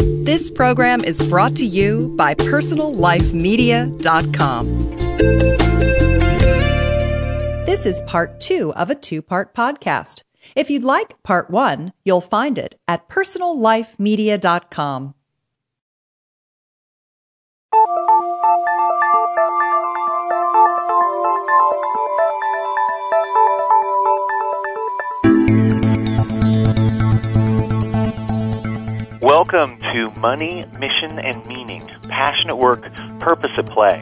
This program is brought to you by PersonalLifeMedia.com. This is part two of a two part podcast. If you'd like part one, you'll find it at PersonalLifeMedia.com. Welcome to Money, Mission, and Meaning Passion at Work, Purpose at Play,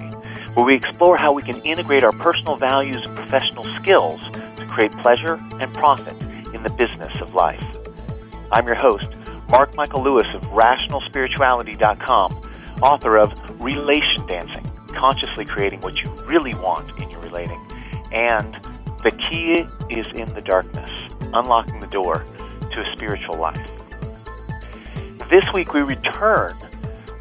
where we explore how we can integrate our personal values and professional skills to create pleasure and profit in the business of life. I'm your host, Mark Michael Lewis of RationalSpirituality.com, author of Relation Dancing Consciously Creating What You Really Want in Your Relating, and The Key is in the Darkness Unlocking the Door to a Spiritual Life. This week we return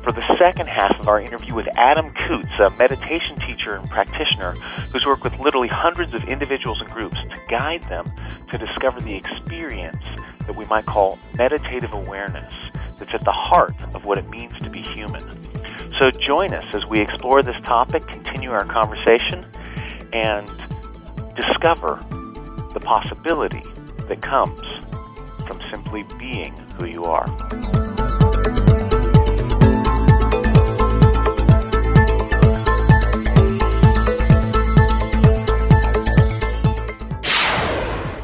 for the second half of our interview with Adam Coutts, a meditation teacher and practitioner who's worked with literally hundreds of individuals and groups to guide them to discover the experience that we might call meditative awareness that's at the heart of what it means to be human. So join us as we explore this topic, continue our conversation, and discover the possibility that comes from simply being who you are.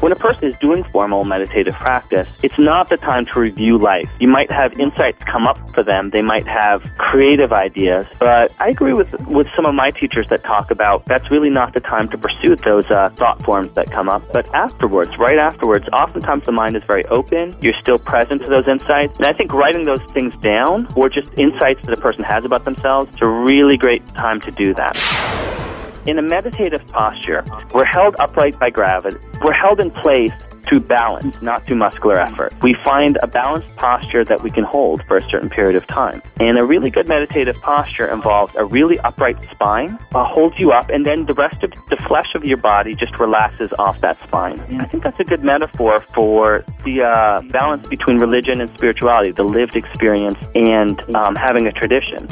When a person is doing formal meditative practice, it's not the time to review life. You might have insights come up for them. They might have creative ideas. But I agree with, with some of my teachers that talk about that's really not the time to pursue those uh, thought forms that come up. But afterwards, right afterwards, oftentimes the mind is very open. You're still present to those insights. And I think writing those things down or just insights that a person has about themselves is a really great time to do that. In a meditative posture, we're held upright by gravity. We're held in place through balance, not through muscular effort. We find a balanced posture that we can hold for a certain period of time. And a really good meditative posture involves a really upright spine, uh, holds you up, and then the rest of the flesh of your body just relaxes off that spine. And I think that's a good metaphor for the uh, balance between religion and spirituality, the lived experience and um, having a tradition.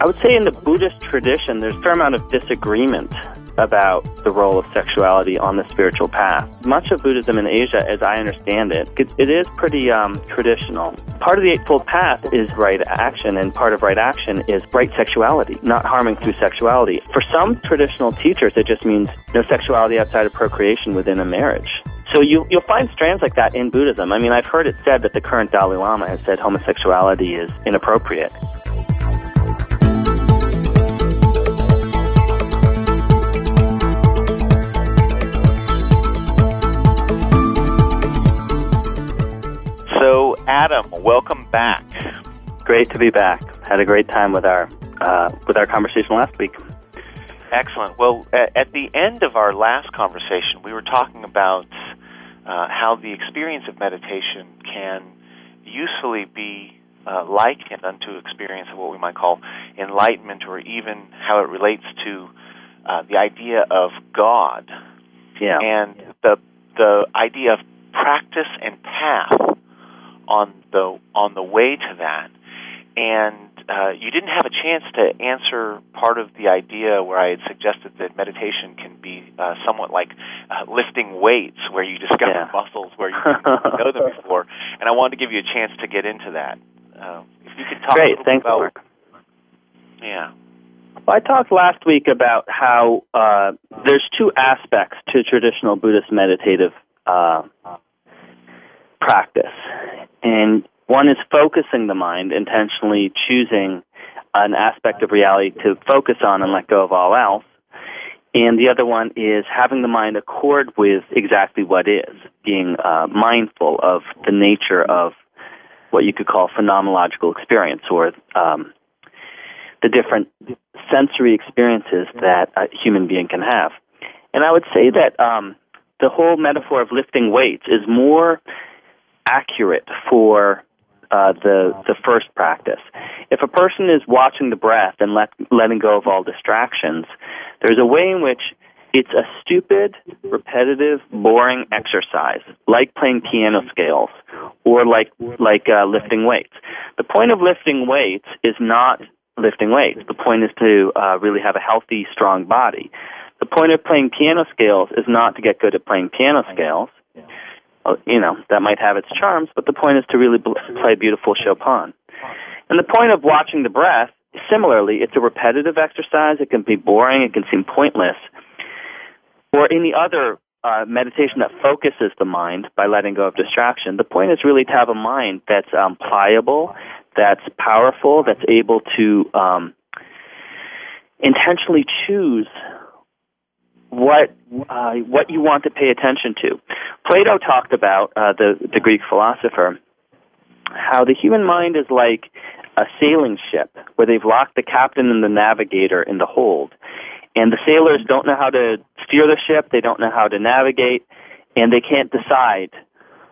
I would say in the Buddhist tradition, there's a fair amount of disagreement about the role of sexuality on the spiritual path. Much of Buddhism in Asia, as I understand it, it, is pretty um, traditional. Part of the Eightfold Path is right action, and part of right action is right sexuality, not harming through sexuality. For some traditional teachers, it just means no sexuality outside of procreation within a marriage. So you, you'll find strands like that in Buddhism. I mean, I've heard it said that the current Dalai Lama has said homosexuality is inappropriate. So, Adam, welcome back. Great to be back. Had a great time with our uh, with our conversation last week. Excellent. Well, at the end of our last conversation, we were talking about uh, how the experience of meditation can usefully be uh, likened unto experience of what we might call enlightenment, or even how it relates to uh, the idea of God. Yeah. And the the idea of practice and path on the on the way to that. And uh, you didn't have a chance to answer part of the idea where I had suggested that meditation can be uh, somewhat like uh, lifting weights, where you discover Yeah. muscles where you didn't know them before. And I wanted to give you a chance to get into that. Uh, if you could talk Great. Thanks, about, Mark. yeah, Well, I talked last week about how uh, there's two aspects to traditional Buddhist meditative uh, practice, and one is focusing the mind, intentionally choosing an aspect of reality to focus on and let go of all else. And the other one is having the mind accord with exactly what is, being uh, mindful of the nature of what you could call phenomenological experience or um, the different sensory experiences that a human being can have. And I would say that um, the whole metaphor of lifting weights is more accurate for uh, the the first practice. If a person is watching the breath and let, letting go of all distractions, there's a way in which It's a stupid, repetitive, boring exercise, like playing piano scales or like like uh, lifting weights. The point of lifting weights is not lifting weights. The point is to uh, really have a healthy, strong body. The point of playing piano scales is not to get good at playing piano scales. Uh, you know that might have its charms, but the point is to really play beautiful Chopin. And the point of watching the breath, similarly, it's a repetitive exercise. It can be boring. It can seem pointless or any other uh, meditation that focuses the mind by letting go of distraction. The point is really to have a mind that's um, pliable, that's powerful, that's able to um, intentionally choose what uh, what you want to pay attention to. Plato talked about uh, the the Greek philosopher how the human mind is like a sailing ship where they've locked the captain and the navigator in the hold, and the sailors don't know how to steer the ship, they don't know how to navigate, and they can't decide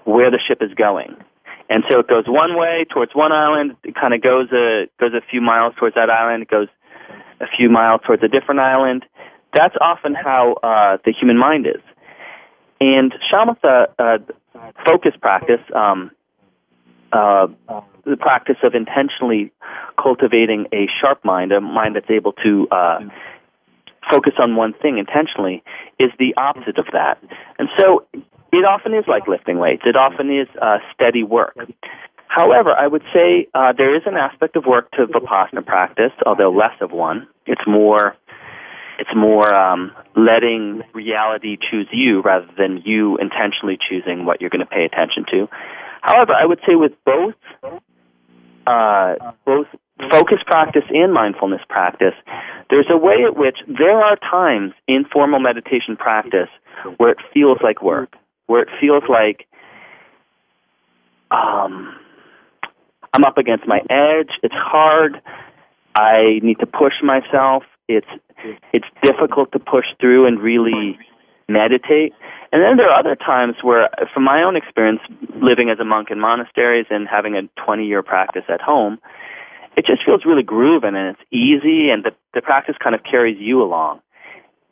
where the ship is going. And so it goes one way towards one island, it kind of goes a goes a few miles towards that island, it goes a few miles towards a different island. That's often how uh, the human mind is. And shamatha uh, focus practice, um, uh, the practice of intentionally cultivating a sharp mind, a mind that's able to uh, focus on one thing intentionally is the opposite of that. And so it often is like lifting weights. It often is uh, steady work. However, I would say uh, there is an aspect of work to vipassana practice, although less of one. It's more, it's more um, letting reality choose you rather than you intentionally choosing what you're going to pay attention to. However, I would say with both, uh, both focus practice and mindfulness practice, there's a way at which there are times in formal meditation practice where it feels like work, where it feels like um, I'm up against my edge. It's hard. I need to push myself. It's it's difficult to push through and really meditate. And then there are other times where, from my own experience, living as a monk in monasteries and having a 20 year practice at home, it just feels really grooving and it's easy and the the practice kind of carries you along.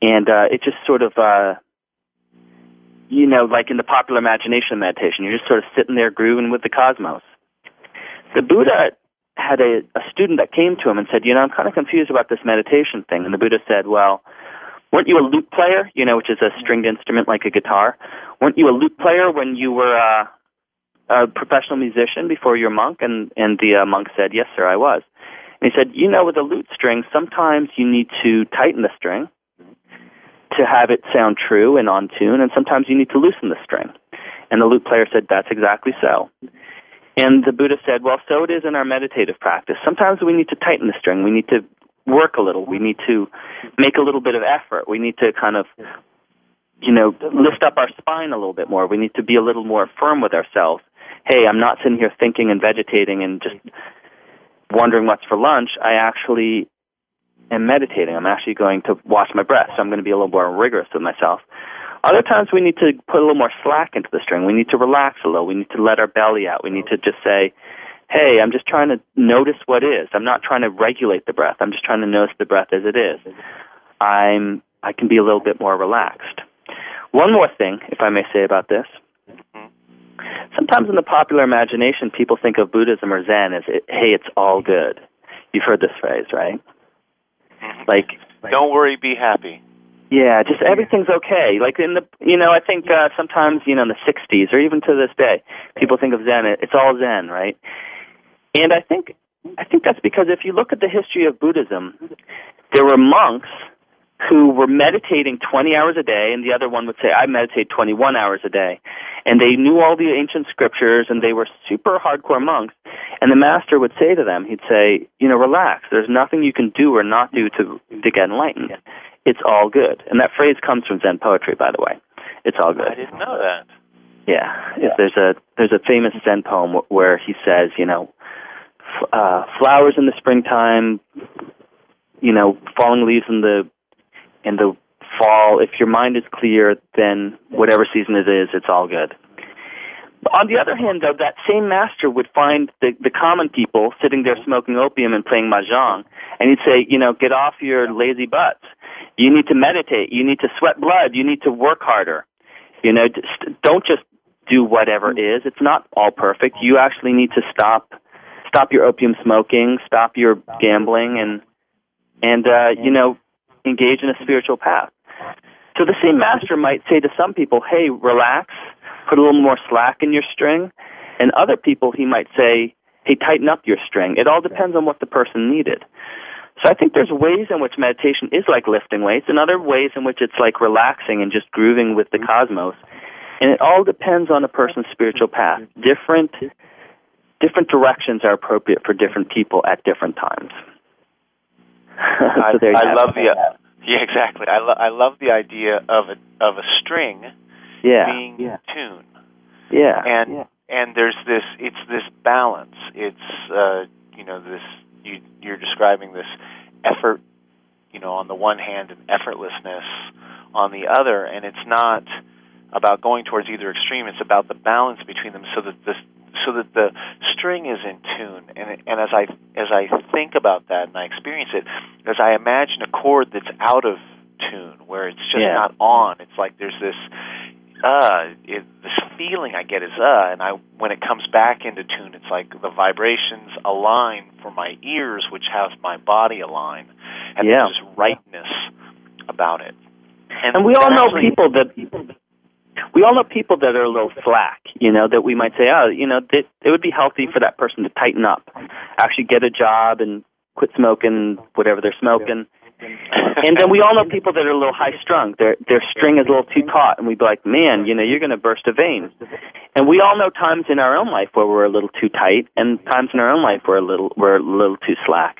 And uh it just sort of uh you know like in the popular imagination meditation you're just sort of sitting there grooving with the cosmos. The buddha had a, a student that came to him and said you know i'm kind of confused about this meditation thing and the buddha said well weren't you a lute player you know which is a stringed instrument like a guitar weren't you a lute player when you were uh a professional musician before you're monk? And, and the uh, monk said, yes, sir, I was. And he said, you know, with a lute string, sometimes you need to tighten the string to have it sound true and on tune, and sometimes you need to loosen the string. And the lute player said, that's exactly so. And the Buddha said, well, so it is in our meditative practice. Sometimes we need to tighten the string. We need to work a little. We need to make a little bit of effort. We need to kind of, you know, lift up our spine a little bit more. We need to be a little more firm with ourselves hey, I'm not sitting here thinking and vegetating and just wondering what's for lunch. I actually am meditating. I'm actually going to watch my breath. So I'm going to be a little more rigorous with myself. Other times we need to put a little more slack into the string. We need to relax a little. We need to let our belly out. We need to just say, hey, I'm just trying to notice what is. I'm not trying to regulate the breath. I'm just trying to notice the breath as it is. I'm, I can be a little bit more relaxed. One more thing, if I may say about this. Sometimes in the popular imagination, people think of Buddhism or Zen as, hey, it's all good. You've heard this phrase, right? Like, don't worry, be happy. Yeah, just everything's okay. Like in the, you know, I think uh, sometimes, you know, in the '60s or even to this day, people think of Zen. It's all Zen, right? And I think, I think that's because if you look at the history of Buddhism, there were monks who were meditating 20 hours a day, and the other one would say, I meditate 21 hours a day. And they knew all the ancient scriptures, and they were super hardcore monks. And the master would say to them, he'd say, you know, relax. There's nothing you can do or not do to, to get enlightened. It's all good. And that phrase comes from Zen poetry, by the way. It's all good. I didn't know that. Yeah. yeah. There's a, there's a famous Zen poem where he says, you know, uh, flowers in the springtime, you know, falling leaves in the in the fall, if your mind is clear, then whatever season it is, it's all good. On the other hand, though, that same master would find the, the common people sitting there smoking opium and playing mahjong, and he'd say, you know, get off your lazy butts. You need to meditate. You need to sweat blood. You need to work harder. You know, just, don't just do whatever is. It's not all perfect. You actually need to stop stop your opium smoking, stop your gambling, and and uh, you know, engage in a spiritual path. So the same master might say to some people, "Hey, relax." Put a little more slack in your string. And other people, he might say, hey, tighten up your string. It all depends on what the person needed. So I think there's ways in which meditation is like lifting weights and other ways in which it's like relaxing and just grooving with the mm-hmm. cosmos. And it all depends on a person's spiritual path. Different different directions are appropriate for different people at different times. so I, I love the yeah exactly. I, lo- I love the idea of a of a string yeah. being yeah. tune. Yeah. And yeah. and there's this it's this balance. It's uh you know this you you're describing this effort you know on the one hand and effortlessness on the other and it's not about going towards either extreme it's about the balance between them so that this so that the string is in tune and and as i as i think about that and i experience it as i imagine a chord that's out of tune where it's just yeah. not on it's like there's this uh, it, this feeling I get is uh, and I when it comes back into tune, it's like the vibrations align for my ears, which have my body align, and yeah. there's this rightness about it. And, and we all know actually, people that we all know people that are a little slack, you know, that we might say, oh, you know, that it would be healthy for that person to tighten up, actually get a job and quit smoking whatever they're smoking and then we all know people that are a little high strung. Their their string is a little too taut, and we'd be like, "Man, you know, you're going to burst a vein." And we all know times in our own life where we're a little too tight, and times in our own life where a little we're a little too slack.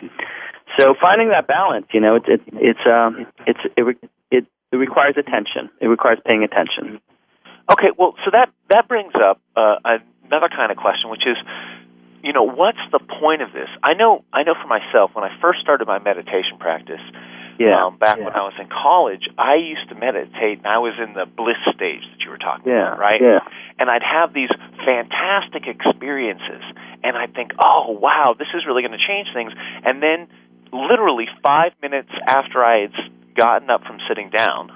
So finding that balance, you know, it's it, it's um it's it it it requires attention. It requires paying attention. Okay, well, so that that brings up uh, another kind of question, which is, you know, what's the point of this? I know I know for myself when I first started my meditation practice yeah. Um, back yeah. when I was in college, I used to meditate, and I was in the bliss stage that you were talking yeah. about, right? Yeah. And I'd have these fantastic experiences, and I'd think, oh, wow, this is really going to change things. And then, literally five minutes after I had gotten up from sitting down,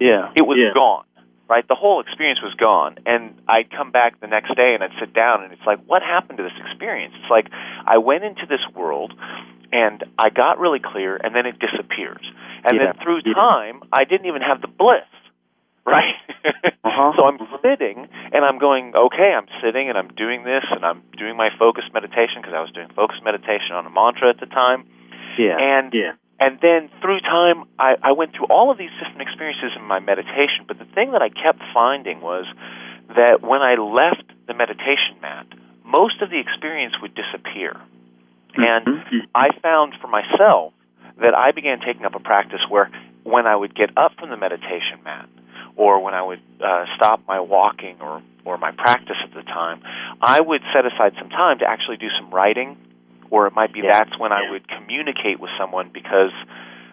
yeah, it was yeah. gone. Right, the whole experience was gone, and I'd come back the next day and I'd sit down, and it's like, what happened to this experience? It's like I went into this world, and I got really clear, and then it disappears. And yeah. then through time, I didn't even have the bliss, right? uh-huh. so I'm sitting, and I'm going, okay, I'm sitting, and I'm doing this, and I'm doing my focused meditation because I was doing focused meditation on a mantra at the time. Yeah. And yeah. And then through time, I, I went through all of these different experiences in my meditation. But the thing that I kept finding was that when I left the meditation mat, most of the experience would disappear. And mm-hmm. I found for myself that I began taking up a practice where when I would get up from the meditation mat, or when I would uh, stop my walking or, or my practice at the time, I would set aside some time to actually do some writing, or it might be yeah. that's when I would communicate with someone because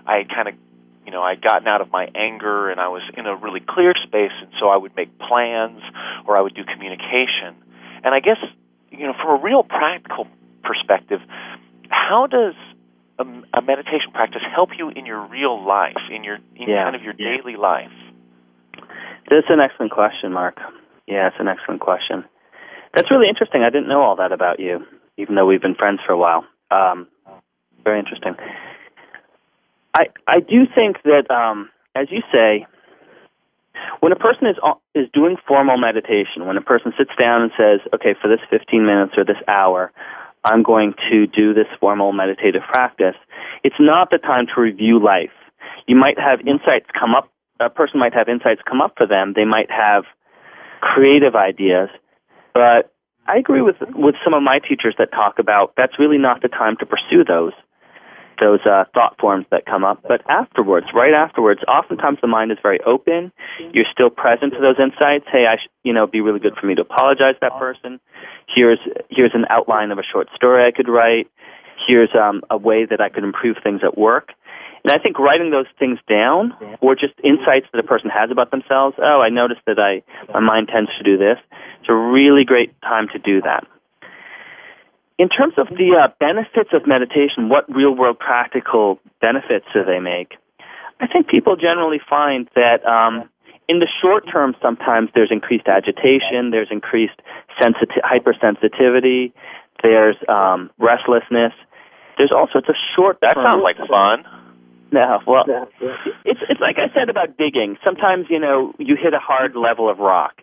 I had kind of, you know, I'd gotten out of my anger and I was in a really clear space, and so I would make plans or I would do communication. And I guess, you know, from a real practical perspective, how does a, a, meditation practice help you in your real life, in your in yeah. kind of your yeah. daily life? That's an excellent question, Mark. Yeah, it's an excellent question. That's really interesting. I didn't know all that about you, even though we've been friends for a while. Um, very interesting. I I do think that, um, as you say, when a person is is doing formal meditation, when a person sits down and says, "Okay, for this 15 minutes or this hour, I'm going to do this formal meditative practice," it's not the time to review life. You might have insights come up. A person might have insights come up for them. They might have creative ideas, but I agree with with some of my teachers that talk about that's really not the time to pursue those those uh, thought forms that come up. But afterwards, right afterwards, oftentimes the mind is very open. You're still present to those insights. Hey, I sh- you know, it'd be really good for me to apologize to that person. Here's here's an outline of a short story I could write. Here's um, a way that I could improve things at work. And I think writing those things down, or just insights that a person has about themselves. Oh, I noticed that I my mind tends to do this. It's a really great time to do that. In terms of the uh, benefits of meditation, what real world practical benefits do they make? I think people generally find that um, in the short term, sometimes there's increased agitation, there's increased sensiti- hypersensitivity, there's um, restlessness. There's all sorts of short. That sounds like fun. No, well, it's it's like I said about digging. Sometimes you know you hit a hard level of rock,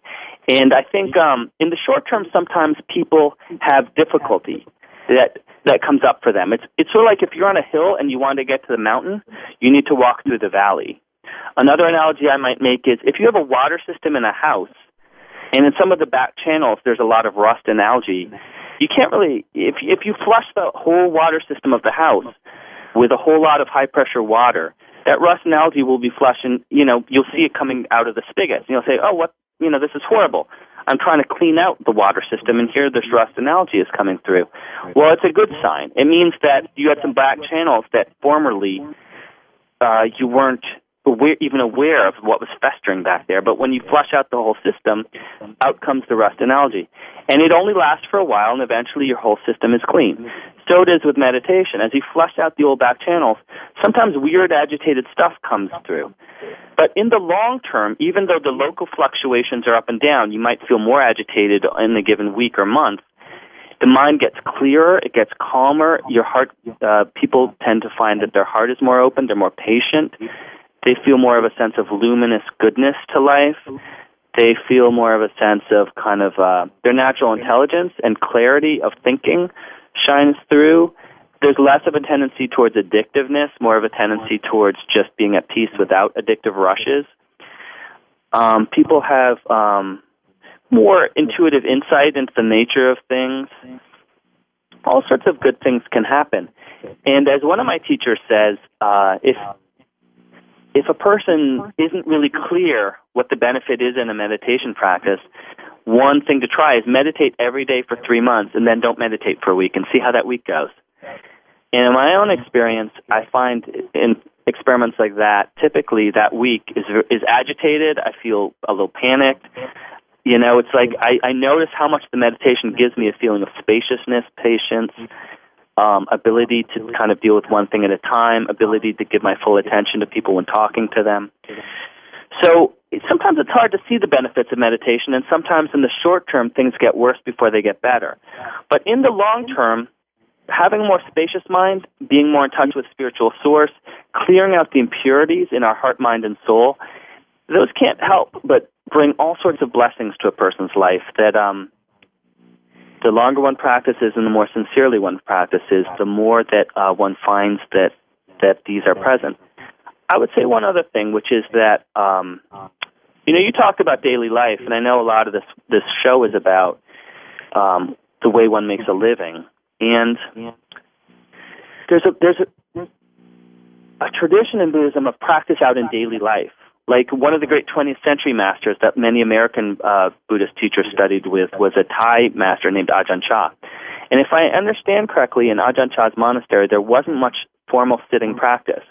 and I think um, in the short term, sometimes people have difficulty that that comes up for them. It's it's sort of like if you're on a hill and you want to get to the mountain, you need to walk through the valley. Another analogy I might make is if you have a water system in a house, and in some of the back channels there's a lot of rust and algae, you can't really if if you flush the whole water system of the house with a whole lot of high pressure water, that rust and algae will be flushing. You know, you'll see it coming out of the spigot. And you'll say, "Oh, what? You know, this is horrible." I'm trying to clean out the water system, and here this rust and algae is coming through. Well, it's a good sign. It means that you had some back channels that formerly uh, you weren't aware, even aware of what was festering back there. But when you flush out the whole system, out comes the rust and algae. And it only lasts for a while, and eventually your whole system is clean. So it is with meditation. As you flush out the old back channels, sometimes weird, agitated stuff comes through. But in the long term, even though the local fluctuations are up and down, you might feel more agitated in a given week or month. The mind gets clearer, it gets calmer. Your heart, uh, people tend to find that their heart is more open, they're more patient. They feel more of a sense of luminous goodness to life. They feel more of a sense of kind of uh, their natural intelligence and clarity of thinking shines through. There's less of a tendency towards addictiveness, more of a tendency towards just being at peace without addictive rushes. Um, people have um, more intuitive insight into the nature of things. All sorts of good things can happen. And as one of my teachers says, uh, if if a person isn't really clear what the benefit is in a meditation practice, one thing to try is meditate every day for three months and then don't meditate for a week and see how that week goes. And in my own experience, I find in experiments like that, typically that week is is agitated. I feel a little panicked. You know, it's like I, I notice how much the meditation gives me a feeling of spaciousness, patience, um, ability to kind of deal with one thing at a time, ability to give my full attention to people when talking to them. So sometimes it's hard to see the benefits of meditation, and sometimes in the short term things get worse before they get better. But in the long term, having a more spacious mind, being more in touch with spiritual source, clearing out the impurities in our heart, mind, and soul, those can't help but bring all sorts of blessings to a person's life that um, the longer one practices and the more sincerely one practices, the more that uh, one finds that that these are present. I would say one other thing, which is that um, you know you talked about daily life, and I know a lot of this this show is about um, the way one makes a living, and there's a there's a, a tradition in Buddhism of practice out in daily life like one of the great 20th century masters that many American uh, Buddhist teachers studied with was a Thai master named Ajahn Chah. And if I understand correctly, in Ajahn Chah's monastery, there wasn't much formal sitting practice.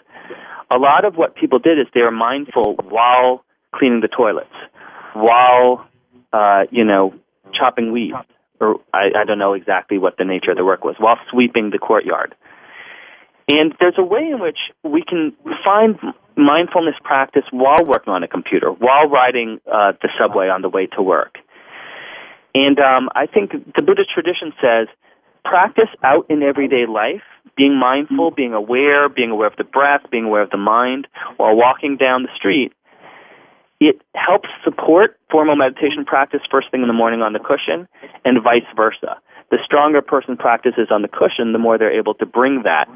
A lot of what people did is they were mindful while cleaning the toilets, while, uh, you know, chopping weeds, or I, I don't know exactly what the nature of the work was, while sweeping the courtyard. And there's a way in which we can find mindfulness practice while working on a computer, while riding uh, the subway on the way to work. And um, I think the Buddhist tradition says practice out in everyday life, being mindful, being aware, being aware of the breath, being aware of the mind while walking down the street. It helps support formal meditation practice first thing in the morning on the cushion and vice versa. The stronger person practices on the cushion, the more they're able to bring that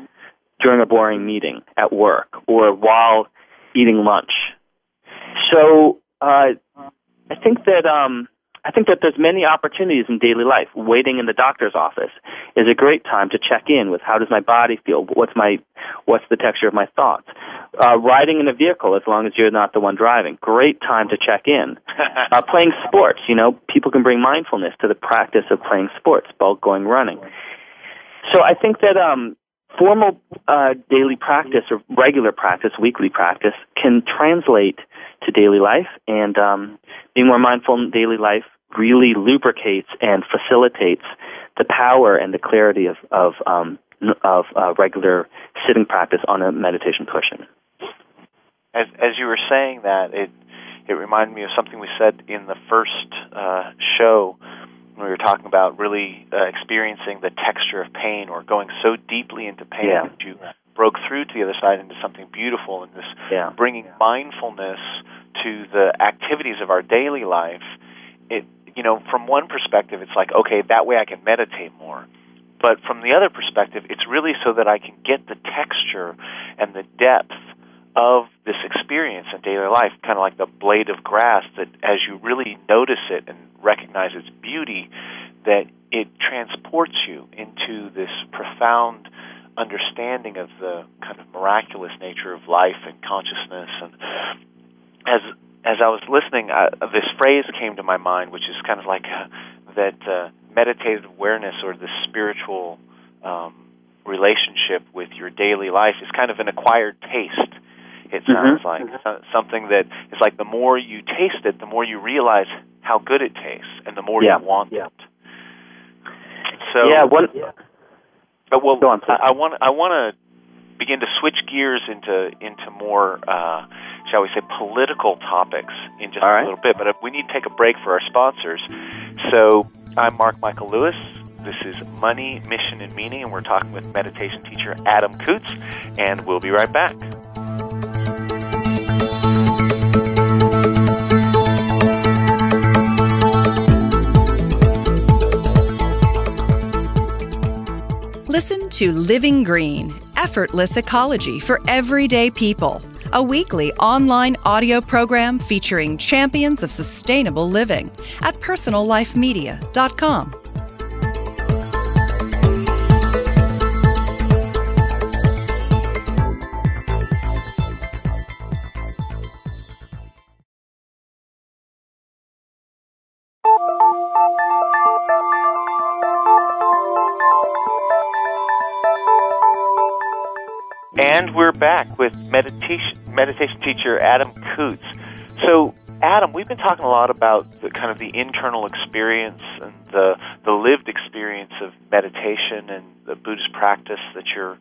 during a boring meeting at work or while eating lunch. So uh, I think that um, I think that there's many opportunities in daily life. Waiting in the doctor's office is a great time to check in with how does my body feel, what's my what's the texture of my thoughts. Uh, riding in a vehicle, as long as you're not the one driving, great time to check in. uh, playing sports, you know, people can bring mindfulness to the practice of playing sports, both going running. So I think that um, formal uh, daily practice or regular practice, weekly practice, can translate to daily life, and um, being more mindful in daily life really lubricates and facilitates the power and the clarity of of, um, of uh, regular sitting practice on a meditation cushion. As as you were saying that, it it reminded me of something we said in the first uh, show we were talking about really uh, experiencing the texture of pain or going so deeply into pain yeah. that you broke through to the other side into something beautiful and this yeah. bringing mindfulness to the activities of our daily life it you know from one perspective it's like okay that way I can meditate more but from the other perspective it's really so that I can get the texture and the depth of this experience in daily life, kind of like the blade of grass, that as you really notice it and recognize its beauty, that it transports you into this profound understanding of the kind of miraculous nature of life and consciousness. And as as I was listening, uh, this phrase came to my mind, which is kind of like uh, that uh, meditative awareness or the spiritual um, relationship with your daily life is kind of an acquired taste it sounds mm-hmm. like mm-hmm. something that is like the more you taste it, the more you realize how good it tastes, and the more yeah. you want yeah. it. So yeah, one. Yeah. But well, on, I, I want I want to begin to switch gears into into more, uh, shall we say, political topics in just right. a little bit. But we need to take a break for our sponsors. So I'm Mark Michael Lewis. This is Money, Mission, and Meaning, and we're talking with meditation teacher Adam Coutts, and we'll be right back. Listen to Living Green Effortless Ecology for Everyday People, a weekly online audio program featuring champions of sustainable living at personallifemedia.com. And we're back with meditation meditation teacher Adam Coutts. So, Adam, we've been talking a lot about the kind of the internal experience and the the lived experience of meditation and the Buddhist practice that you're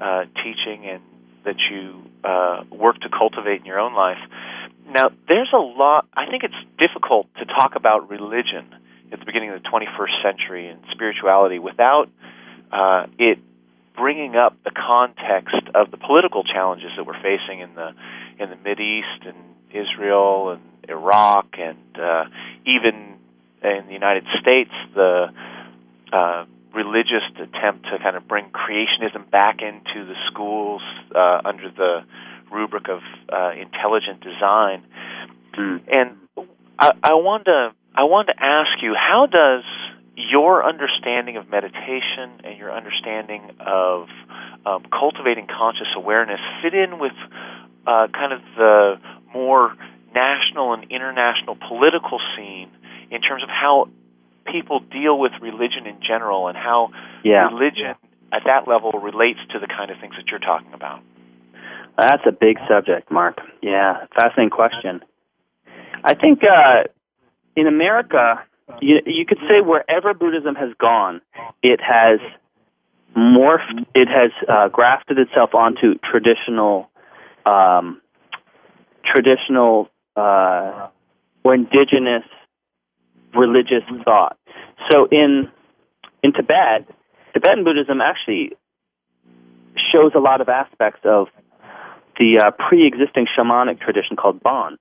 uh, teaching and that you uh, work to cultivate in your own life. Now, there's a lot. I think it's difficult to talk about religion at the beginning of the 21st century and spirituality without uh, it bringing up the context of the political challenges that we're facing in the in the Mid East and Israel and Iraq and uh, even in the United States the uh, religious attempt to kind of bring creationism back into the schools uh, under the rubric of uh, intelligent design. Mm. And I, I wanted to I wanted to ask you how does your understanding of meditation and your understanding of um, cultivating conscious awareness fit in with uh, kind of the more national and international political scene in terms of how people deal with religion in general and how yeah. religion at that level relates to the kind of things that you're talking about. That's a big subject, Mark. Yeah, fascinating question. I think uh, in America, you, you could say wherever Buddhism has gone, it has morphed, it has uh, grafted itself onto traditional, um, traditional uh, or indigenous religious thought. So in in Tibet, Tibetan Buddhism actually shows a lot of aspects of the uh, pre-existing shamanic tradition called Bon.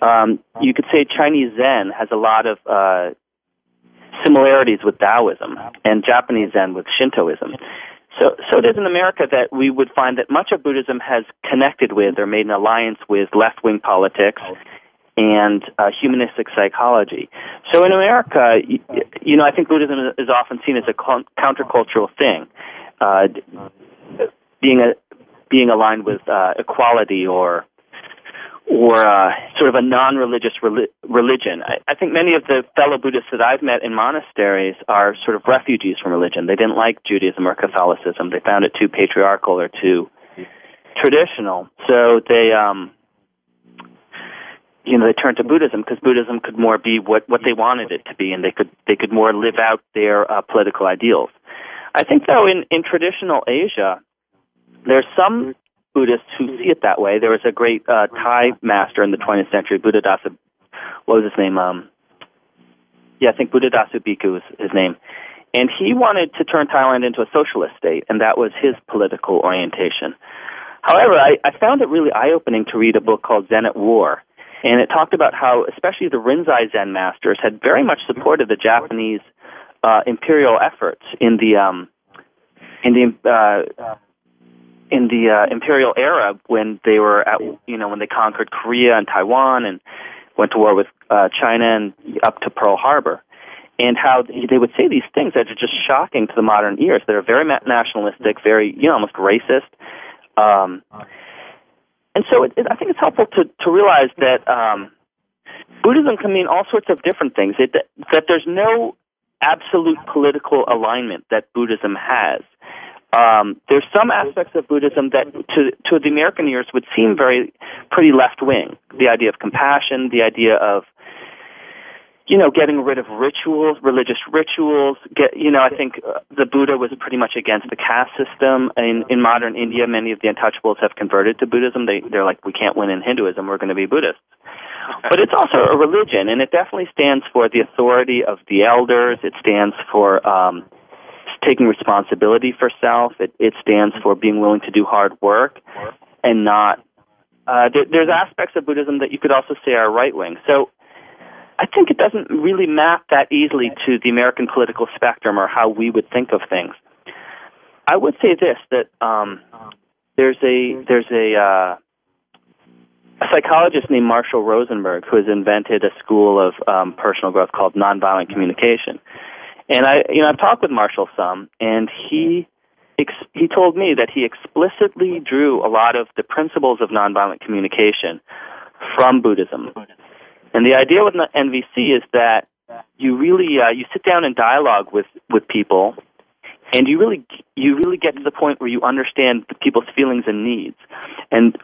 Um, you could say Chinese Zen has a lot of uh, similarities with Taoism, and Japanese Zen with Shintoism. So, so it is in America that we would find that much of Buddhism has connected with or made an alliance with left-wing politics and uh, humanistic psychology. So in America, you, you know, I think Buddhism is often seen as a countercultural thing, uh, being a being aligned with uh, equality or or uh, sort of a non-religious reli- religion. I, I think many of the fellow Buddhists that I've met in monasteries are sort of refugees from religion. They didn't like Judaism or Catholicism. They found it too patriarchal or too traditional. So they, um, you know, they turned to Buddhism because Buddhism could more be what what they wanted it to be, and they could they could more live out their uh, political ideals. I think, though, in in traditional Asia, there's some Buddhists who see it that way. There was a great uh, Thai master in the 20th century, Buddhadasa. What was his name? Um, yeah, I think Buddhadasa Bhikkhu was his name. And he wanted to turn Thailand into a socialist state, and that was his political orientation. However, I, I found it really eye opening to read a book called Zen at War. And it talked about how, especially the Rinzai Zen masters, had very much supported the Japanese uh, imperial efforts in the um, in the uh, in the uh, imperial era when they were at you know when they conquered Korea and Taiwan and went to war with uh, China and up to Pearl Harbor, and how they would say these things that are just shocking to the modern ears. They're very nationalistic, very you know almost racist. Um, and so it, it, I think it's helpful to, to realize that um, Buddhism can mean all sorts of different things. It, that, that there's no absolute political alignment that Buddhism has. Um, there's some aspects of Buddhism that, to to the American ears, would seem very pretty left wing. The idea of compassion, the idea of you know, getting rid of rituals, religious rituals. Get, you know, I think uh, the Buddha was pretty much against the caste system. In in modern India, many of the untouchables have converted to Buddhism. They they're like, we can't win in Hinduism. We're going to be Buddhists. But it's also a religion, and it definitely stands for the authority of the elders. It stands for um, taking responsibility for self. It, it stands for being willing to do hard work and not. Uh, there, there's aspects of Buddhism that you could also say are right wing. So I think it doesn't really map that easily to the American political spectrum or how we would think of things. I would say this that um, there's a there's a uh, a psychologist named Marshall Rosenberg who has invented a school of um, personal growth called nonviolent communication. And I, you know, I've talked with Marshall some, and he ex- he told me that he explicitly drew a lot of the principles of nonviolent communication from Buddhism. And the idea with NVC is that you really uh, you sit down and dialogue with with people, and you really you really get to the point where you understand the people's feelings and needs. And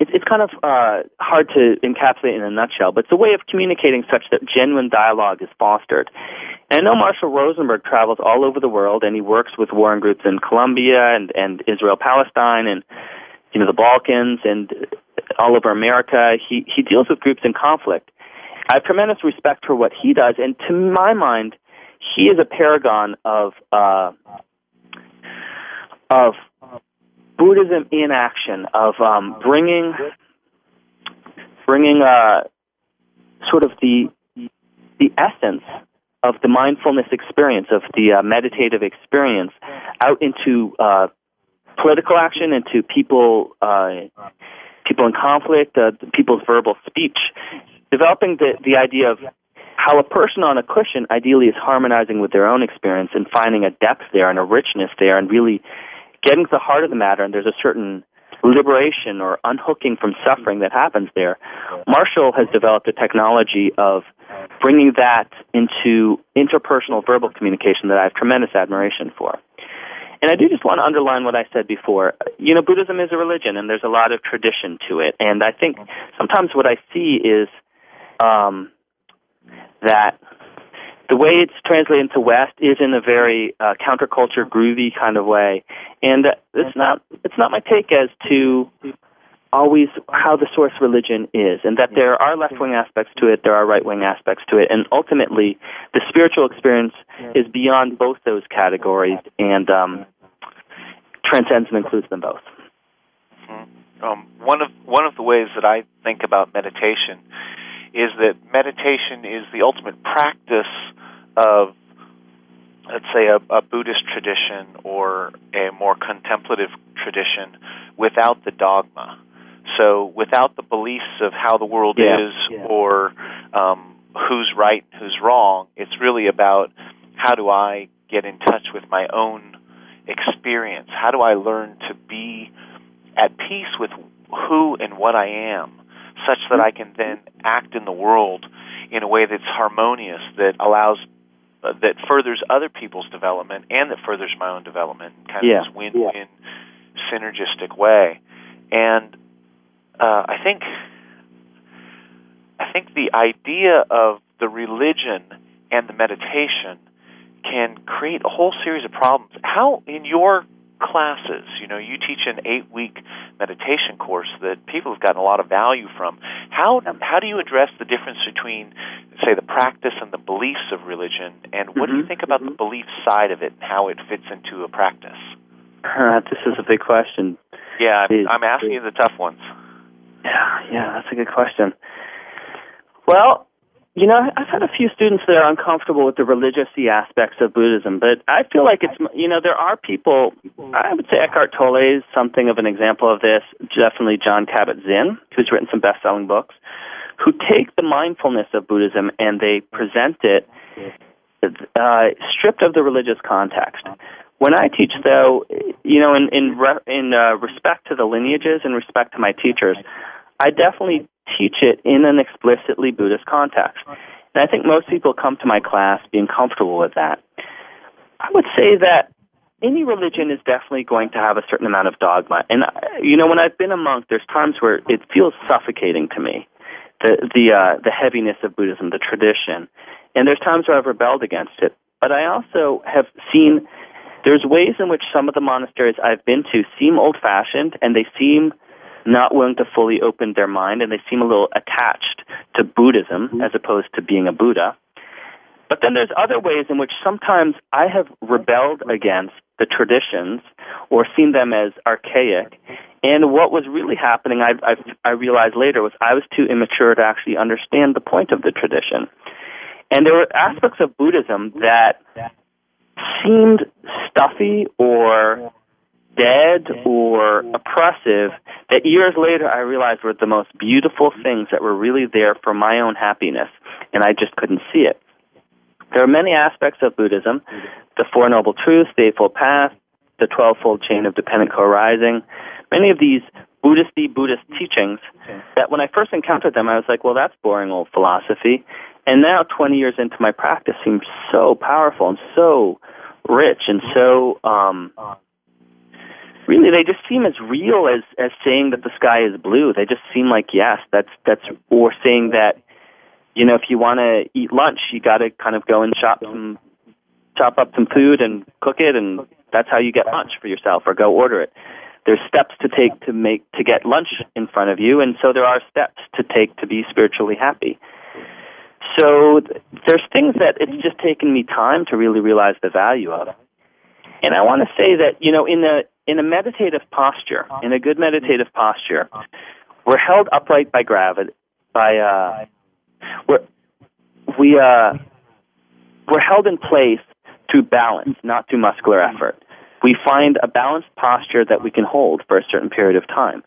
it, it's kind of uh, hard to encapsulate in a nutshell, but it's a way of communicating such that genuine dialogue is fostered. And I know Marshall Rosenberg travels all over the world, and he works with warring groups in Colombia and, and Israel, Palestine, and you know the Balkans, and all over America. He he deals with groups in conflict. I have tremendous respect for what he does, and to my mind, he is a paragon of uh, of Buddhism in action of um, bringing bringing uh, sort of the the essence of the mindfulness experience of the uh, meditative experience out into uh, political action, into people uh, people in conflict, uh, people's verbal speech, developing the the idea of how a person on a cushion ideally is harmonizing with their own experience and finding a depth there and a richness there and really getting to the heart of the matter, and there's a certain liberation or unhooking from suffering that happens there. Marshall has developed a technology of bringing that into interpersonal verbal communication that I have tremendous admiration for. And I do just want to underline what I said before. You know, Buddhism is a religion, and there's a lot of tradition to it. And I think sometimes what I see is um, that the way it's translated into West is in a very uh, counterculture, groovy kind of way, and uh, it's not it's not my take as to always how the source religion is, and that there are left wing aspects to it, there are right wing aspects to it, and ultimately the spiritual experience is beyond both those categories and um, transcends and includes them both. Mm-hmm. Um, one of one of the ways that I think about meditation is that meditation is the ultimate practice of, let's say, a, a Buddhist tradition or a more contemplative tradition without the dogma. So, without the beliefs of how the world yeah, is yeah. or um, who's right, who's wrong, it's really about how do I get in touch with my own experience? How do I learn to be at peace with who and what I am, such that I can then act in the world in a way that's harmonious, that allows, uh, that furthers other people's development and that furthers my own development, kind yeah. of this win-win yeah. synergistic way. And uh, I think, I think the idea of the religion and the meditation can create a whole series of problems. How in your classes. You know, you teach an eight week meditation course that people have gotten a lot of value from. How how do you address the difference between, say, the practice and the beliefs of religion, and what mm-hmm. do you mm-hmm. think about the belief side of it and how it fits into a practice? Uh, this is a big question. Yeah, I'm, I'm asking you the tough ones. Yeah, yeah, that's a good question. Well, you know, I've had a few students that are uncomfortable with the religious aspects of Buddhism, but I feel like it's, you know, there are people, I would say Eckhart Tolle is something of an example of this, definitely Jon Kabat-Zinn, who's written some best-selling books, who take the mindfulness of Buddhism and they present it uh, stripped of the religious context. When I teach, though, you know, in in, re, in uh, respect to the lineages and respect to my teachers, I definitely teach it in an explicitly Buddhist context. And I think most people come to my class being comfortable with that. I would say that any religion is definitely going to have a certain amount of dogma. And, uh, you know, when I've been a monk, there's times where it feels suffocating to me, the, the, uh, the heaviness of Buddhism, the tradition. And there's times where I've rebelled against it. But I also have seen there's ways in which some of the monasteries I've been to seem old fashioned and they seem not willing to fully open their mind, and they seem a little attached to Buddhism mm-hmm. as opposed to being a Buddha. But then there's other ways in which sometimes I have rebelled against the traditions or seen them as archaic. And what was really happening, I, I, I realized later, was I was too immature to actually understand the point of the tradition. And there were aspects of Buddhism that seemed stuffy or dead or oppressive that years later I realized were the most beautiful things that were really there for my own happiness, and I just couldn't see it. There are many aspects of Buddhism the Four Noble Truths, the Eightfold Path, the Twelvefold Chain of Dependent Co arising. Many of these Buddhisty Buddhist teachings that when I first encountered them, I was like, well, that's boring old philosophy. And now, 20 years into my practice, seems so powerful and so rich and so um, really they just seem as real as as saying that the sky is blue. They just seem like yes, that's that's or saying that you know if you want to eat lunch, you got to kind of go and chop some chop up some food and cook it, and that's how you get lunch for yourself, or go order it. There's steps to take to make to get lunch in front of you, and so there are steps to take to be spiritually happy. So there's things that it's just taken me time to really realize the value of. And I want to say that you know in the in a meditative posture, in a good meditative posture, we're held upright by gravity, by uh, we're, we uh, we're held in place through balance, not through muscular effort. We find a balanced posture that we can hold for a certain period of time.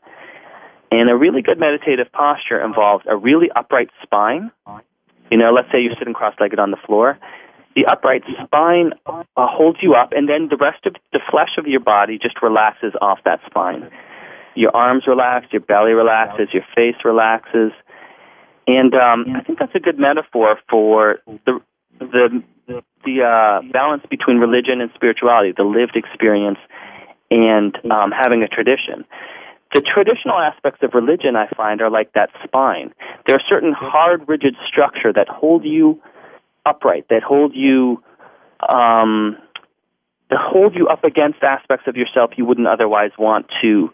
And a really good meditative posture involves a really upright spine. You know, let's say you're sitting cross-legged on the floor, the upright spine uh, holds you up, and then the rest of the flesh of your body just relaxes off that spine. Your arms relax, your belly relaxes, your face relaxes, and um, I think that's a good metaphor for the the the uh, balance between religion and spirituality, the lived experience, and um, having a tradition. The traditional aspects of religion, I find, are like that spine. There are certain hard, rigid structure that hold you upright, that hold you um, that hold you up against aspects of yourself you wouldn't otherwise want to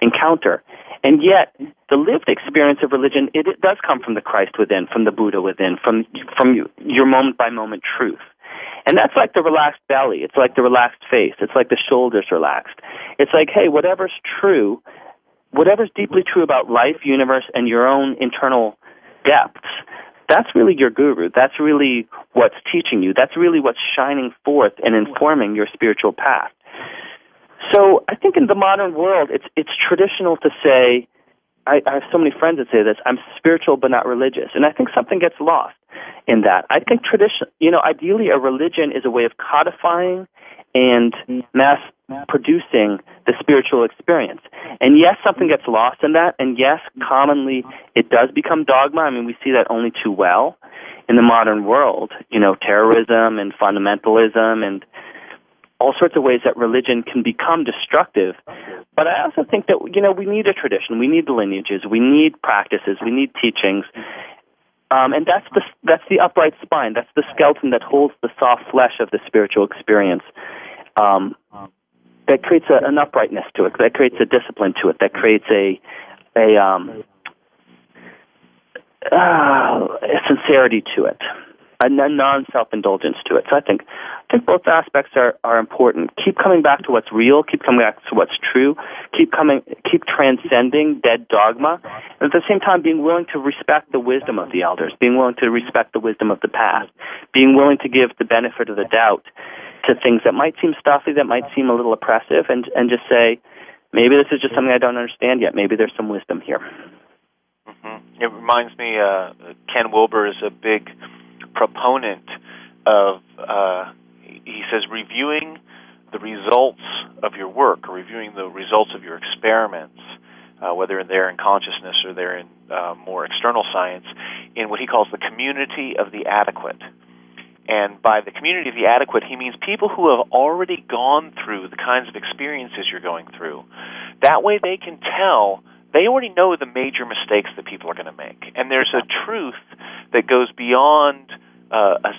encounter. And yet, the lived experience of religion, it, it does come from the Christ within, from the Buddha within, from from your moment by moment truth. And that's like the relaxed belly. It's like the relaxed face. It's like the shoulders relaxed. It's like, hey, whatever's true, whatever's deeply true about life, universe, and your own internal depths, that's really your guru. That's really what's teaching you. That's really what's shining forth and informing your spiritual path. So I think in the modern world, it's it's traditional to say. I, I have so many friends that say this. I'm spiritual but not religious, and I think something gets lost in that. I think tradition. You know, ideally, a religion is a way of codifying and mass producing the spiritual experience. And yes, something gets lost in that, and yes, commonly it does become dogma. I mean, we see that only too well in the modern world. You know, terrorism and fundamentalism and all sorts of ways that religion can become destructive. But I also think that, you know, we need a tradition. We need the lineages. We need practices. We need teachings. Um, and that's the, that's the upright spine. That's the skeleton that holds the soft flesh of the spiritual experience. Um, that creates a, an uprightness to it. That creates a discipline to it. That creates a, a, um, uh, a sincerity to it a non self indulgence to it. So I think I think both aspects are, are important. Keep coming back to what's real, keep coming back to what's true, keep coming keep transcending dead dogma, and at the same time being willing to respect the wisdom of the elders, being willing to respect the wisdom of the past, being willing to give the benefit of the doubt to things that might seem stuffy, that might seem a little oppressive, and and just say, maybe this is just something I don't understand yet. Maybe there's some wisdom here. Mm-hmm. It reminds me, uh, Ken Wilber is a big proponent of, uh, he says, reviewing the results of your work or reviewing the results of your experiments, uh, whether they're in consciousness or they're in uh, more external science, in what he calls the community of the adequate. And by the community of the adequate, he means people who have already gone through the kinds of experiences you're going through. That way they can tell they already know the major mistakes that people are going to make. And there's a truth that goes beyond uh, a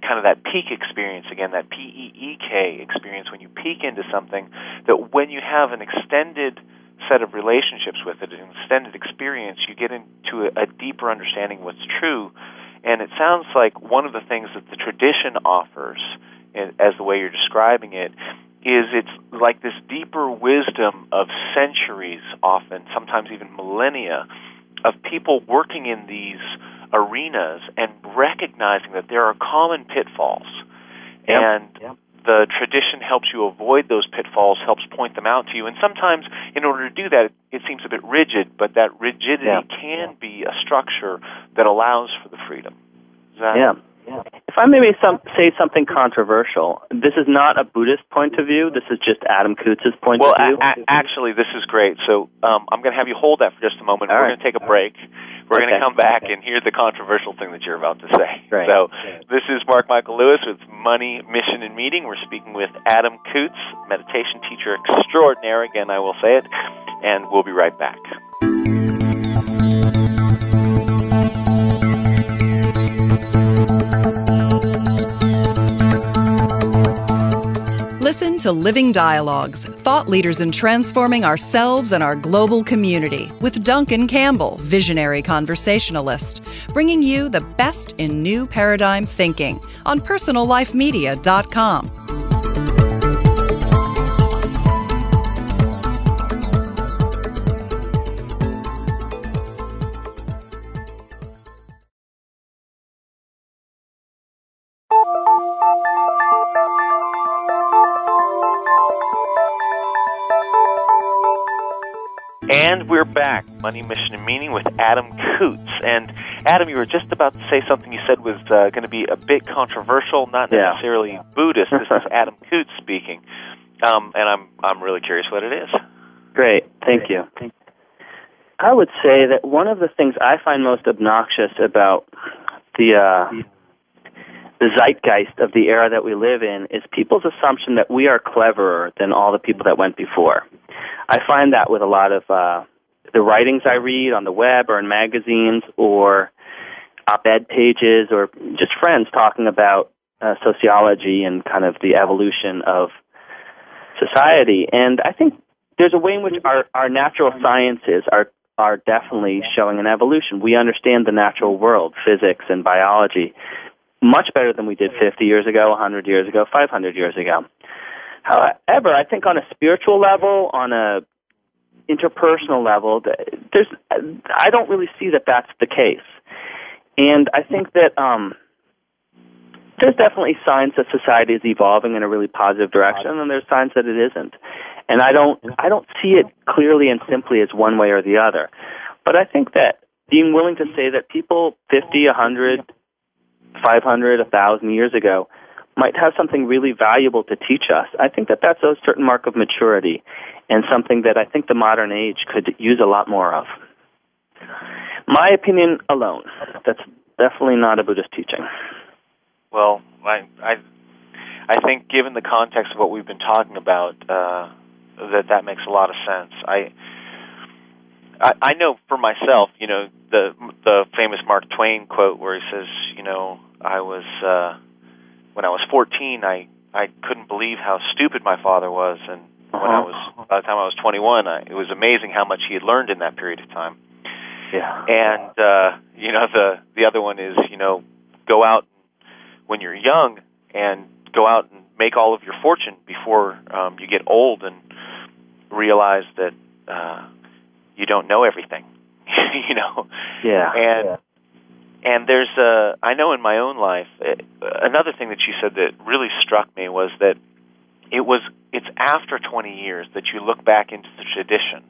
kind of that peak experience again, that P E E K experience when you peek into something. That when you have an extended set of relationships with it, an extended experience, you get into a, a deeper understanding of what's true. And it sounds like one of the things that the tradition offers, as the way you're describing it, is it's like this deeper wisdom of centuries, often, sometimes even millennia, of people working in these arenas and recognizing that there are common pitfalls. Yep. And yep. The tradition helps you avoid those pitfalls, helps point them out to you. And sometimes, in order to do that, it seems a bit rigid, but that rigidity yep. can be a structure that allows for the freedom. That, yeah. If I may some, say something controversial, this is not a Buddhist point of view. This is just Adam Coutts's point well, of view. Well, a- actually, this is great. So um, I'm going to have you hold that for just a moment. All We're right. going to take a break. We're okay. going to come back okay. and hear the controversial thing that you're about to say. Right. So this is Mark Michael Lewis with Money, Mission, and Meaning. We're speaking with Adam Coutts, meditation teacher extraordinaire. Again, I will say it. And we'll be right back. To Living Dialogues, thought leaders in transforming ourselves and our global community, with Duncan Campbell, visionary conversationalist, bringing you the best in new paradigm thinking on personallifemedia.com. And we're back, Money, Mission, and Meaning with Adam Coutts. And Adam, you were just about to say something you said was uh, going to be a bit controversial, not necessarily yeah. Buddhist. This is Adam Coutts speaking, um, and I'm I'm really curious what it is. Great, thank you. I would say that one of the things I find most obnoxious about the uh, the zeitgeist of the era that we live in is people's assumption that we are cleverer than all the people that went before. I find that with a lot of uh, the writings I read on the web or in magazines or op-ed pages or just friends talking about uh, sociology and kind of the evolution of society. And I think there's a way in which our, our natural sciences are are definitely showing an evolution. We understand the natural world, physics and biology, much better than we did 50 years ago, 100 years ago, 500 years ago. However, I think on a spiritual level, on a interpersonal level, there's I don't really see that that's the case, and I think that um, there's definitely signs that society is evolving in a really positive direction, and there's signs that it isn't, and I don't I don't see it clearly and simply as one way or the other, but I think that being willing to say that people 50, 100, 500, 1,000 years ago might have something really valuable to teach us. I think that that's a certain mark of maturity and something that I think the modern age could use a lot more of. My opinion alone. That's definitely not a Buddhist teaching. Well, I I, I think given the context of what we've been talking about, uh, that that makes a lot of sense. I, I I know for myself, you know, the the famous Mark Twain quote where he says, you know, I was uh, when I was 14, I I couldn't believe how stupid my father was, and when I Uh-huh. was by the time I was 21, I, it was amazing how much he had learned in that period of time. Yeah. And uh, you know, the the other one is, you know, go out when you're young and go out and make all of your fortune before um, you get old and realize that uh, you don't know everything. you know, Yeah. and yeah. And there's a I know in my own life uh, another thing that you said that really struck me was that it was it's after 20 years that you look back into the tradition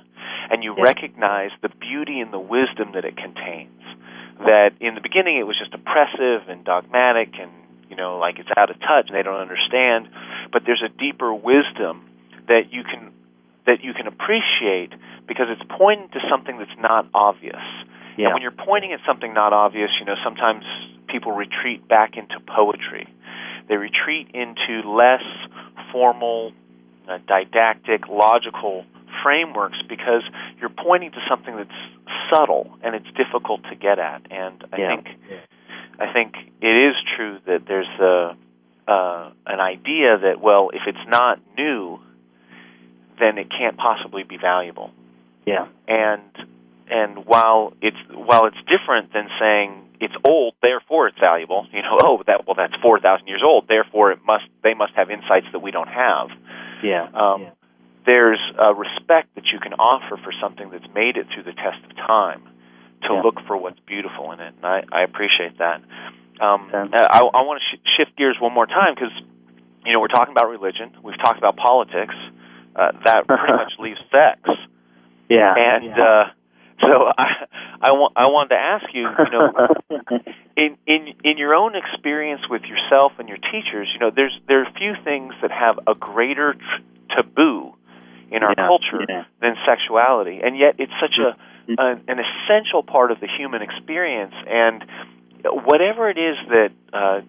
and you Yeah. recognize the beauty and the wisdom that it contains. That in the beginning it was just oppressive and dogmatic and you know like it's out of touch and they don't understand. But there's a deeper wisdom that you can that you can appreciate because it's pointing to something that's not obvious Yeah. and when you're pointing at something not obvious, you know, sometimes people retreat back into poetry. They retreat into less formal, uh, didactic, logical frameworks because you're pointing to something that's subtle and it's difficult to get at. And I Yeah. think I think it is true that there's a uh, an idea that well, if it's not new, then it can't possibly be valuable yeah. and and while it's while it's different than saying it's old, therefore it's valuable. You know, oh, that well, that's four thousand years old, therefore it must they must have insights that we don't have. Yeah. Um, There's a respect that you can offer for something that's made it through the test of time to Yeah. look for what's beautiful in it, and I, I appreciate that. Um. I, I want to sh- shift gears one more time because you know we're talking about religion, we've talked about politics. Uh, that pretty much leaves sex. Yeah. And uh, so I, I want I wanted to ask you, you know, in in in your own experience with yourself and your teachers, you know, there's there are few things that have a greater tr- taboo in our Yeah, culture yeah. than sexuality, and yet it's such a an, an essential part of the human experience. And whatever it is that uh,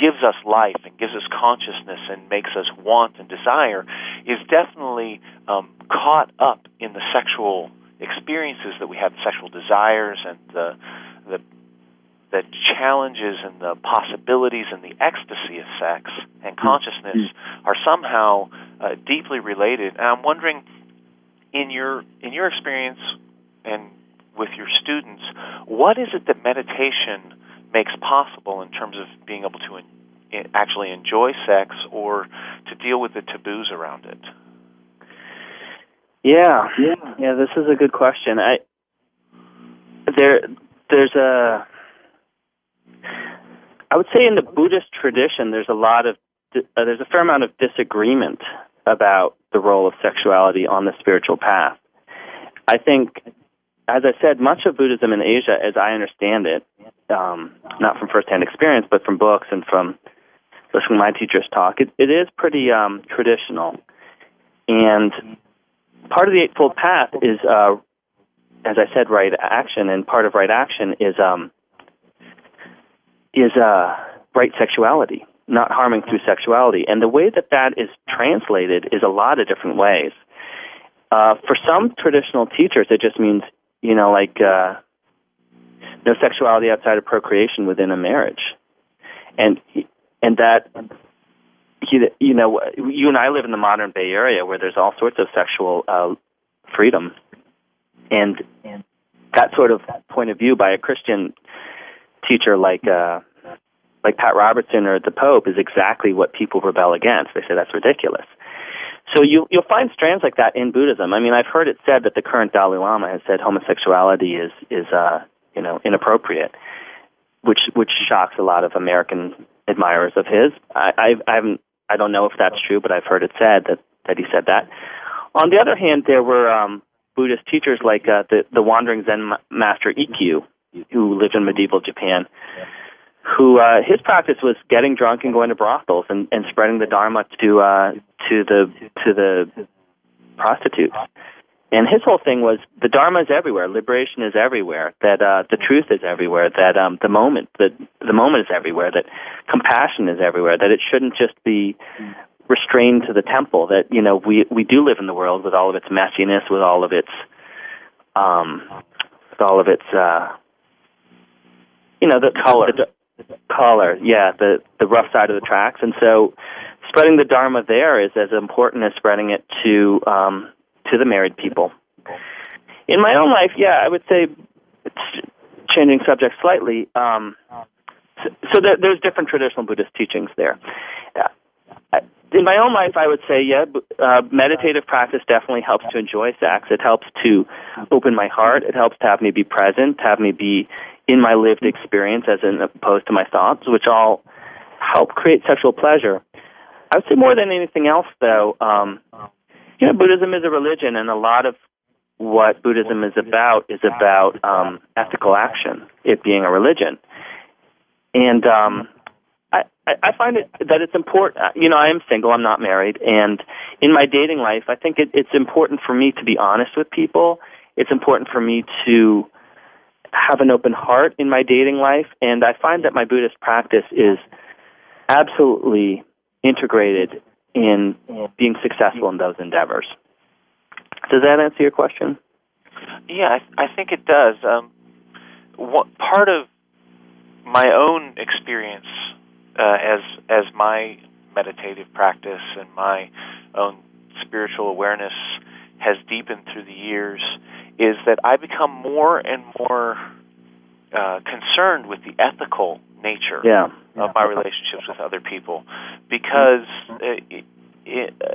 gives us life and gives us consciousness and makes us want and desire is definitely um, caught up in the sexual experiences that we have, sexual desires and the the the challenges and the possibilities and the ecstasy of sex and consciousness are somehow uh, deeply related. And I'm wondering, in your in your experience and with your students, what is it that meditation makes possible in terms of being able to in, actually enjoy sex or to deal with the taboos around it? Yeah, yeah, yeah. This is a good question. I there, there's a. I would say in the Buddhist tradition, there's a lot of uh, there's a fair amount of disagreement about the role of sexuality on the spiritual path. I think, as I said, much of Buddhism in Asia, as I understand it, um, not from firsthand experience, but from books and from listening to my teachers talk, it, it is pretty um, traditional. And part of the Eightfold Path is, uh, as I said, right action, and part of right action is um, is uh, right sexuality, not harming through sexuality. And the way that that is translated is a lot of different ways. Uh, for some traditional teachers, it just means, you know, like uh, no sexuality outside of procreation within a marriage, and and that you, you know, you and I live in the modern Bay Area where there's all sorts of sexual uh, freedom, and that sort of point of view by a Christian teacher like uh, like Pat Robertson or the Pope is exactly what people rebel against. They say that's ridiculous. So you you'll find strands like that in Buddhism. I mean, I've heard it said that the current Dalai Lama has said homosexuality is is uh, you know inappropriate, which which shocks a lot of American admirers of his. I I, I haven't I don't know if that's true, but I've heard it said that that he said that. On the other hand, there were um, Buddhist teachers like uh, the the wandering Zen master Ikkyu, who lived in medieval Japan, who uh, his practice was getting drunk and going to brothels and, and spreading the dharma to uh, to the to the prostitutes. And his whole thing was the dharma is everywhere, liberation is everywhere, that uh, the truth is everywhere, that um, the moment that the moment is everywhere, that compassion is everywhere, that it shouldn't just be restrained to the temple. That you know we we do live in the world with all of its messiness, with all of its um, with all of its uh, you know the color. The, the color, yeah, the the rough side of the tracks, and so spreading the dharma there is as important as spreading it to um, to the married people. In my own life, yeah, I would say, changing subject slightly. Um, so, there, there's different traditional Buddhist teachings there. Uh, in my own life, I would say, yeah, uh, meditative practice definitely helps to enjoy sex. It helps to open my heart. It helps to have me be present, to have me be in my lived experience as opposed to my thoughts, which all help create sexual pleasure. I would say more than anything else, though, um, know, Buddhism is a religion, and a lot of what Buddhism is about is about um, ethical action, it being a religion. And um, I, I find it that it's important. You know, I am single. I'm not married, and in my dating life, I think it, it's important for me to be honest with people. It's important for me to have an open heart in my dating life, and I find that my Buddhist practice is absolutely integrated in being successful in those endeavors. Does that answer your question? Yeah, I, I think it does. Um, what part of my own experience uh, as as my meditative practice and my own spiritual awareness has deepened through the years is that I become more and more uh, concerned with the ethical nature yeah. Of my relationships with other people because it, it, uh,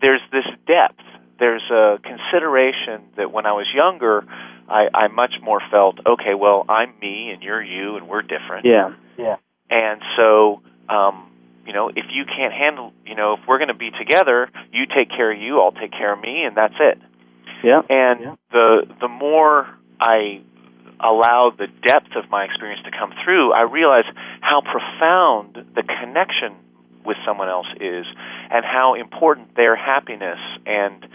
there's this depth. There's a consideration that when I was younger, I, I much more felt okay. Well, I'm me and you're you, and we're different. Yeah, yeah. And so, um, you know, if you can't handle, you know, if we're going to be together, you take care of you, I'll take care of me, and that's it. Yeah. And yeah. the the more I allow the depth of my experience to come through, I realize how profound the connection with someone else is and how important their happiness and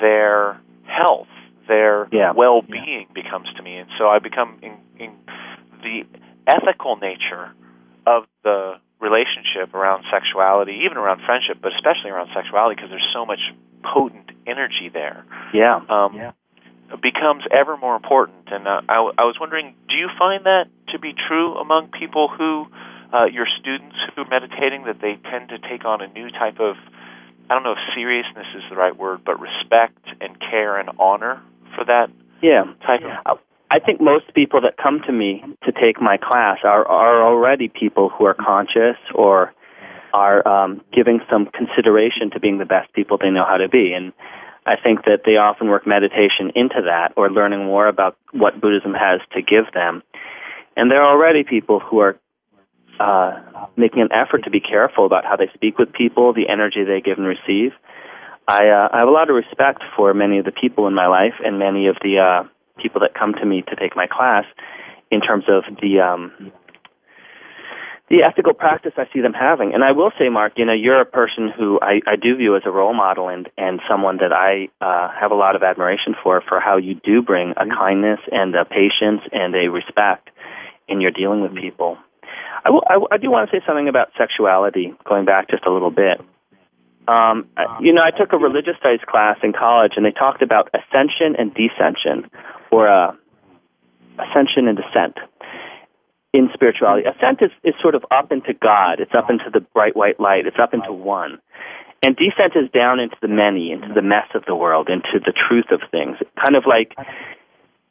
their health, their yeah. well-being yeah. becomes to me. And so I become in, in the ethical nature of the relationship around sexuality, even around friendship, but especially around sexuality because there's so much potent energy there. Yeah. Um, yeah becomes ever more important. And uh, I, I was wondering, do you find that to be true among people who, uh, your students who are meditating, that they tend to take on a new type of, I don't know if seriousness is the right word, but respect and care and honor for that yeah. type yeah. of. I think most people that come to me to take my class are are already people who are conscious or are um, giving some consideration to being the best people they know how to be. And I think that they often work meditation into that or learning more about what Buddhism has to give them. And there are already people who are uh, making an effort to be careful about how they speak with people, the energy they give and receive. I, uh, I have a lot of respect for many of the people in my life and many of the uh, people that come to me to take my class in terms of the um, the ethical practice I see them having. And I will say, Mark, you know, you're a person who I, I do view as a role model and, and someone that I uh, have a lot of admiration for, for how you do bring a kindness and a patience and a respect in your dealing with people. I, will, I, I do want to say something about sexuality, going back just a little bit. Um, you know, I took a religious studies class in college, and they talked about ascension and descension, or uh, ascension and descent in spirituality. Ascent is, is sort of up into God. It's up into the bright white light. It's up into one. And descent is down into the many, into the mess of the world, into the truth of things. Kind of like,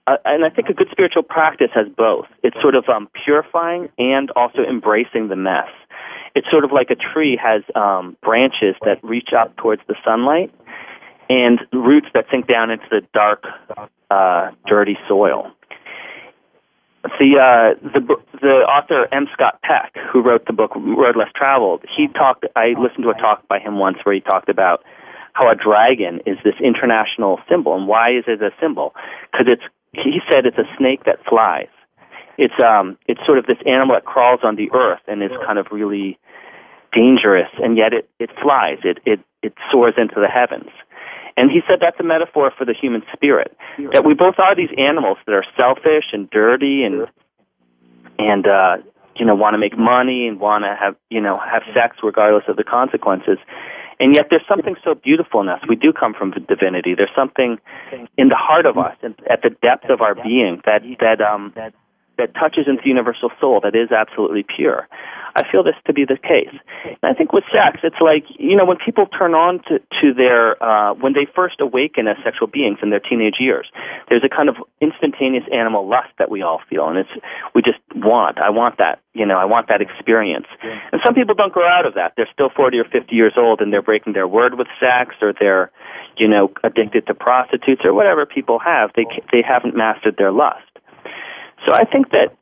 uh, and I think a good spiritual practice has both. It's sort of um, purifying and also embracing the mess. It's sort of like a tree has um, branches that reach up towards the sunlight and roots that sink down into the dark, uh, dirty soil the uh, the the author M. Scott Peck, who wrote the book Road Less Traveled, he talked. I listened to a talk by him once where he talked about how a dragon is this international symbol, and why is it a symbol? Because it's he said it's a snake that flies. it's um it's sort of this animal that crawls on the earth and is kind of really dangerous, and yet it it flies. It it it soars into the heavens. And he said that's a metaphor for the human spirit. That we both are these animals that are selfish and dirty and and uh you know want to make money and want to have you know have sex regardless of the consequences. And yet there's something so beautiful in us. We do come from divinity. There's something in the heart of us, and at the depth of our being, that that um that touches into the universal soul that is absolutely pure. I feel this to be the case. And I think with sex, it's like, you know, when people turn on to, to their, uh, when they first awaken as sexual beings in their teenage years, there's a kind of instantaneous animal lust that we all feel. And it's, we just want, I want that, you know, I want that experience. And some people don't grow out of that. They're still 40 or 50 years old and they're breaking their word with sex or they're, you know, addicted to prostitutes or whatever people have. They, they haven't mastered their lust. So I think that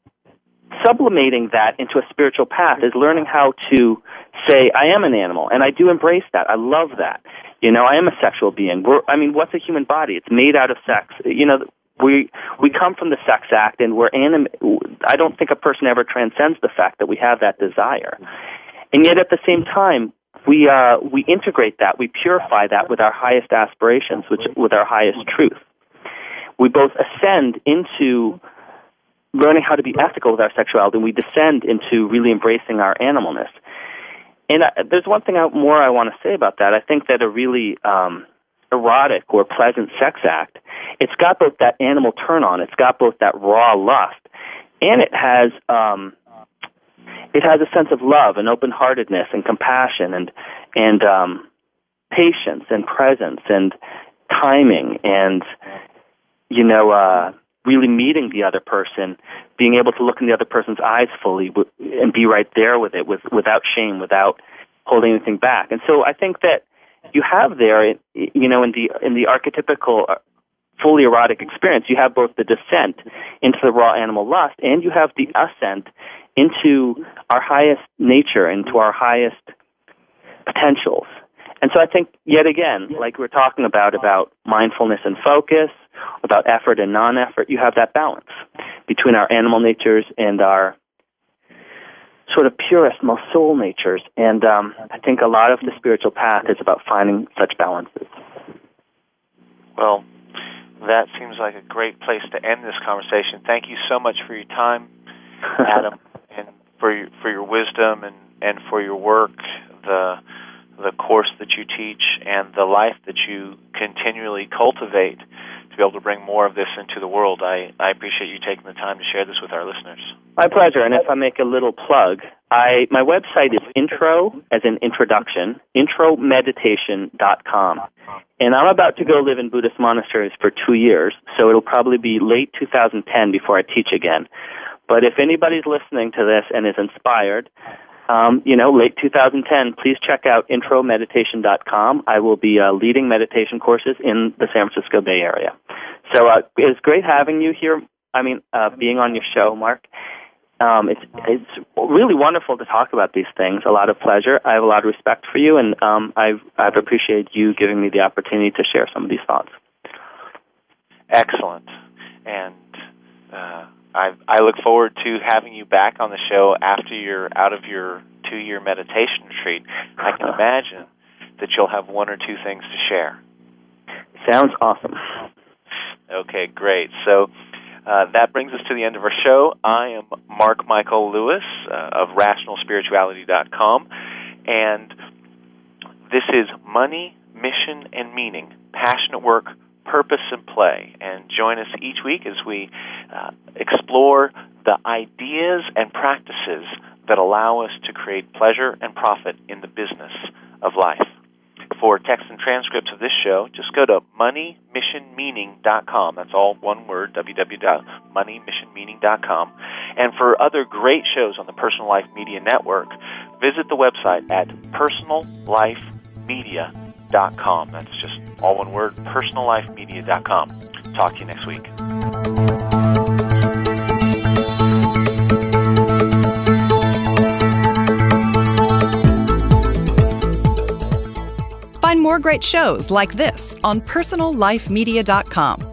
sublimating that into a spiritual path is learning how to say, I am an animal, and I do embrace that. I love that. You know, I am a sexual being. We're, I mean, what's a human body? It's made out of sex. You know, we we come from the sex act, and we're anim. I don't think a person ever transcends the fact that we have that desire, and yet at the same time, we uh, we integrate that, we purify that with our highest aspirations, which with our highest truth. We both ascend into learning how to be ethical with our sexuality, and we descend into really embracing our animalness. And uh, there's one thing I, more I want to say about that. I think that a really um, erotic or pleasant sex act, it's got both that animal turn on, it's got both that raw lust, and it has um, it has a sense of love and open heartedness and compassion and and um, patience and presence and timing and you know uh, really meeting the other person, being able to look in the other person's eyes fully and be right there with it with, without shame, without holding anything back. And so I think that you have there, you know, in the in the archetypical uh, fully erotic experience, you have both the descent into the raw animal lust and you have the ascent into our highest nature, into our highest potentials. And so I think yet again, like we're talking about about mindfulness and focus, about effort and non-effort, you have that balance between our animal natures and our sort of purest, most soul natures. And um, I think a lot of the spiritual path is about finding such balances. Well, that seems like a great place to end this conversation. Thank you so much for your time, Adam, and for your, for your wisdom and, and for your work. The the course that you teach and the life that you continually cultivate to be able to bring more of this into the world. I, I appreciate you taking the time to share this with our listeners. My pleasure. And if I make a little plug, I my website is intro as an introduction, intromeditation.com. And I'm about to go live in Buddhist monasteries for two years, so it'll probably be late 2010 before I teach again. But if anybody's listening to this and is inspired, um, you know, late 2010, please check out intromeditation.com. I will be uh, leading meditation courses in the San Francisco Bay Area. So uh, great having you here. I mean, uh, being on your show, Mark. Um, it's it's really wonderful to talk about these things. A lot of pleasure. I have a lot of respect for you, and um, I've I've appreciated you giving me the opportunity to share some of these thoughts. Excellent, and uh, I I look forward to having you back on the show after you're out of your two year meditation retreat. I can imagine that you'll have one or two things to share. Sounds awesome. Okay, great. So uh, that brings us to the end of our show. I am Mark Michael Lewis uh, of RationalSpirituality.com, and this is Money, Mission, and Meaning Passionate Work purpose and play. And join us each week as we uh, explore the ideas and practices that allow us to create pleasure and profit in the business of life. For text and transcripts of this show, just go to moneymissionmeaning.com. That's all one word, www.moneymissionmeaning.com. And for other great shows on the Personal Life Media Network, visit the website at personallifemedia.com. That's just all one word, personallifemedia.com. Talk to you next week. Find more great shows like this on personallifemedia.com.